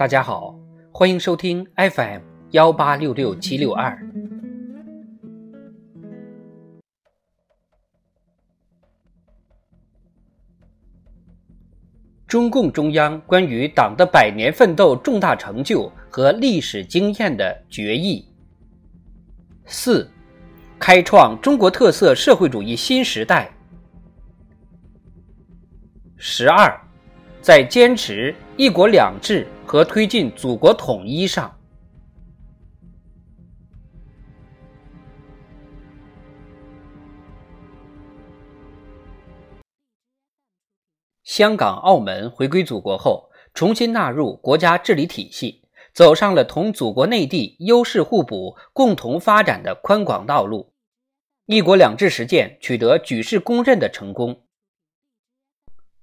大家好，欢迎收听 FM 幺八六六七六二。中共中央关于党的百年奋斗重大成就和历史经验的决议。四，开创中国特色社会主义新时代。十二。在坚持“一国两制”和推进祖国统一上，香港、澳门回归祖国后，重新纳入国家治理体系，走上了同祖国内地优势互补、共同发展的宽广道路，“一国两制”实践取得举世公认的成功。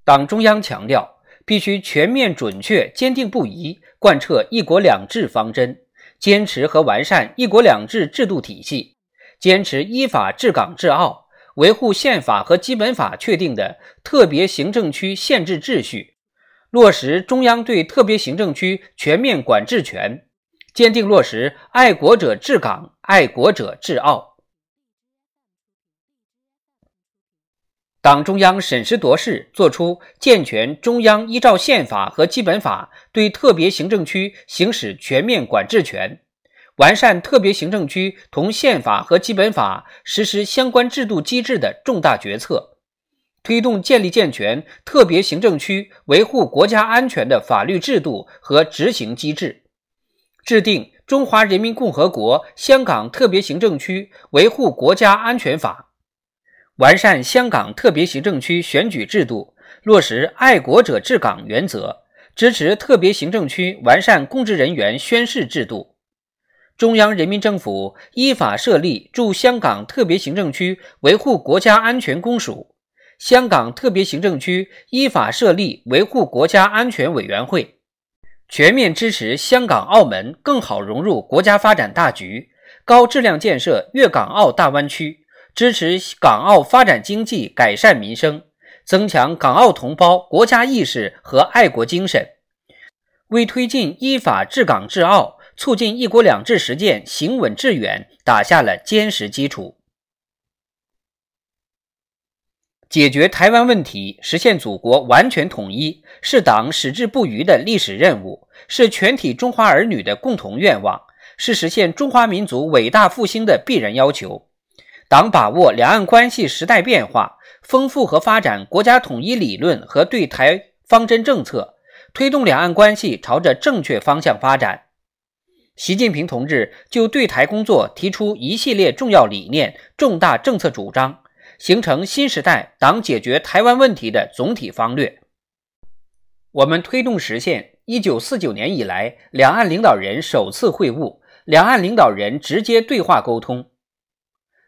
党中央强调。必须全面、准确、坚定不移贯彻“一国两制”方针，坚持和完善“一国两制”制度体系，坚持依法治港治澳，维护宪法和基本法确定的特别行政区宪制秩序，落实中央对特别行政区全面管制权，坚定落实“爱国者治港、爱国者治澳”。党中央审时度势，作出健全中央依照宪法和基本法对特别行政区行使全面管制权，完善特别行政区同宪法和基本法实施相关制度机制的重大决策，推动建立健全特别行政区维护国家安全的法律制度和执行机制，制定《中华人民共和国香港特别行政区维护国家安全法》。完善香港特别行政区选举制度，落实“爱国者治港”原则，支持特别行政区完善公职人员宣誓制度。中央人民政府依法设立驻香港特别行政区维护国家安全公署，香港特别行政区依法设立维护国家安全委员会，全面支持香港、澳门更好融入国家发展大局，高质量建设粤港澳大湾区。支持港澳发展经济、改善民生，增强港澳同胞国家意识和爱国精神，为推进依法治港治澳、促进“一国两制”实践行稳致远打下了坚实基础。解决台湾问题、实现祖国完全统一，是党矢志不渝的历史任务，是全体中华儿女的共同愿望，是实现中华民族伟大复兴的必然要求。党把握两岸关系时代变化，丰富和发展国家统一理论和对台方针政策，推动两岸关系朝着正确方向发展。习近平同志就对台工作提出一系列重要理念、重大政策主张，形成新时代党解决台湾问题的总体方略。我们推动实现一九四九年以来两岸领导人首次会晤，两岸领导人直接对话沟通。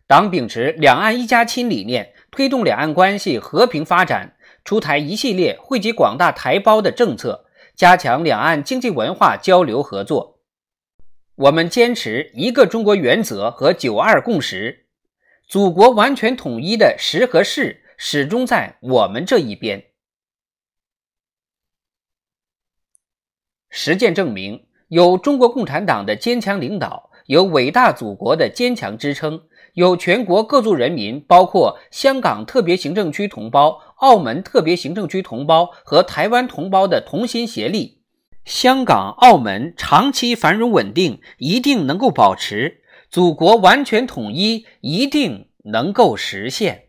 党秉持“两岸一家亲”理念，推动两岸关系和平发展，出台一系列惠及广大台胞的政策，加强两岸经济文化交流合作。我们坚持一个中国原则和“九二共识”，祖国完全统一的时和势始终在我们这一边。实践证明，有中国共产党的坚强领导，有伟大祖国的坚强支撑。有全国各族人民，包括香港特别行政区同胞、澳门特别行政区同胞和台湾同胞的同心协力，香港、澳门长期繁荣稳定一定能够保持，祖国完全统一一定能够实现。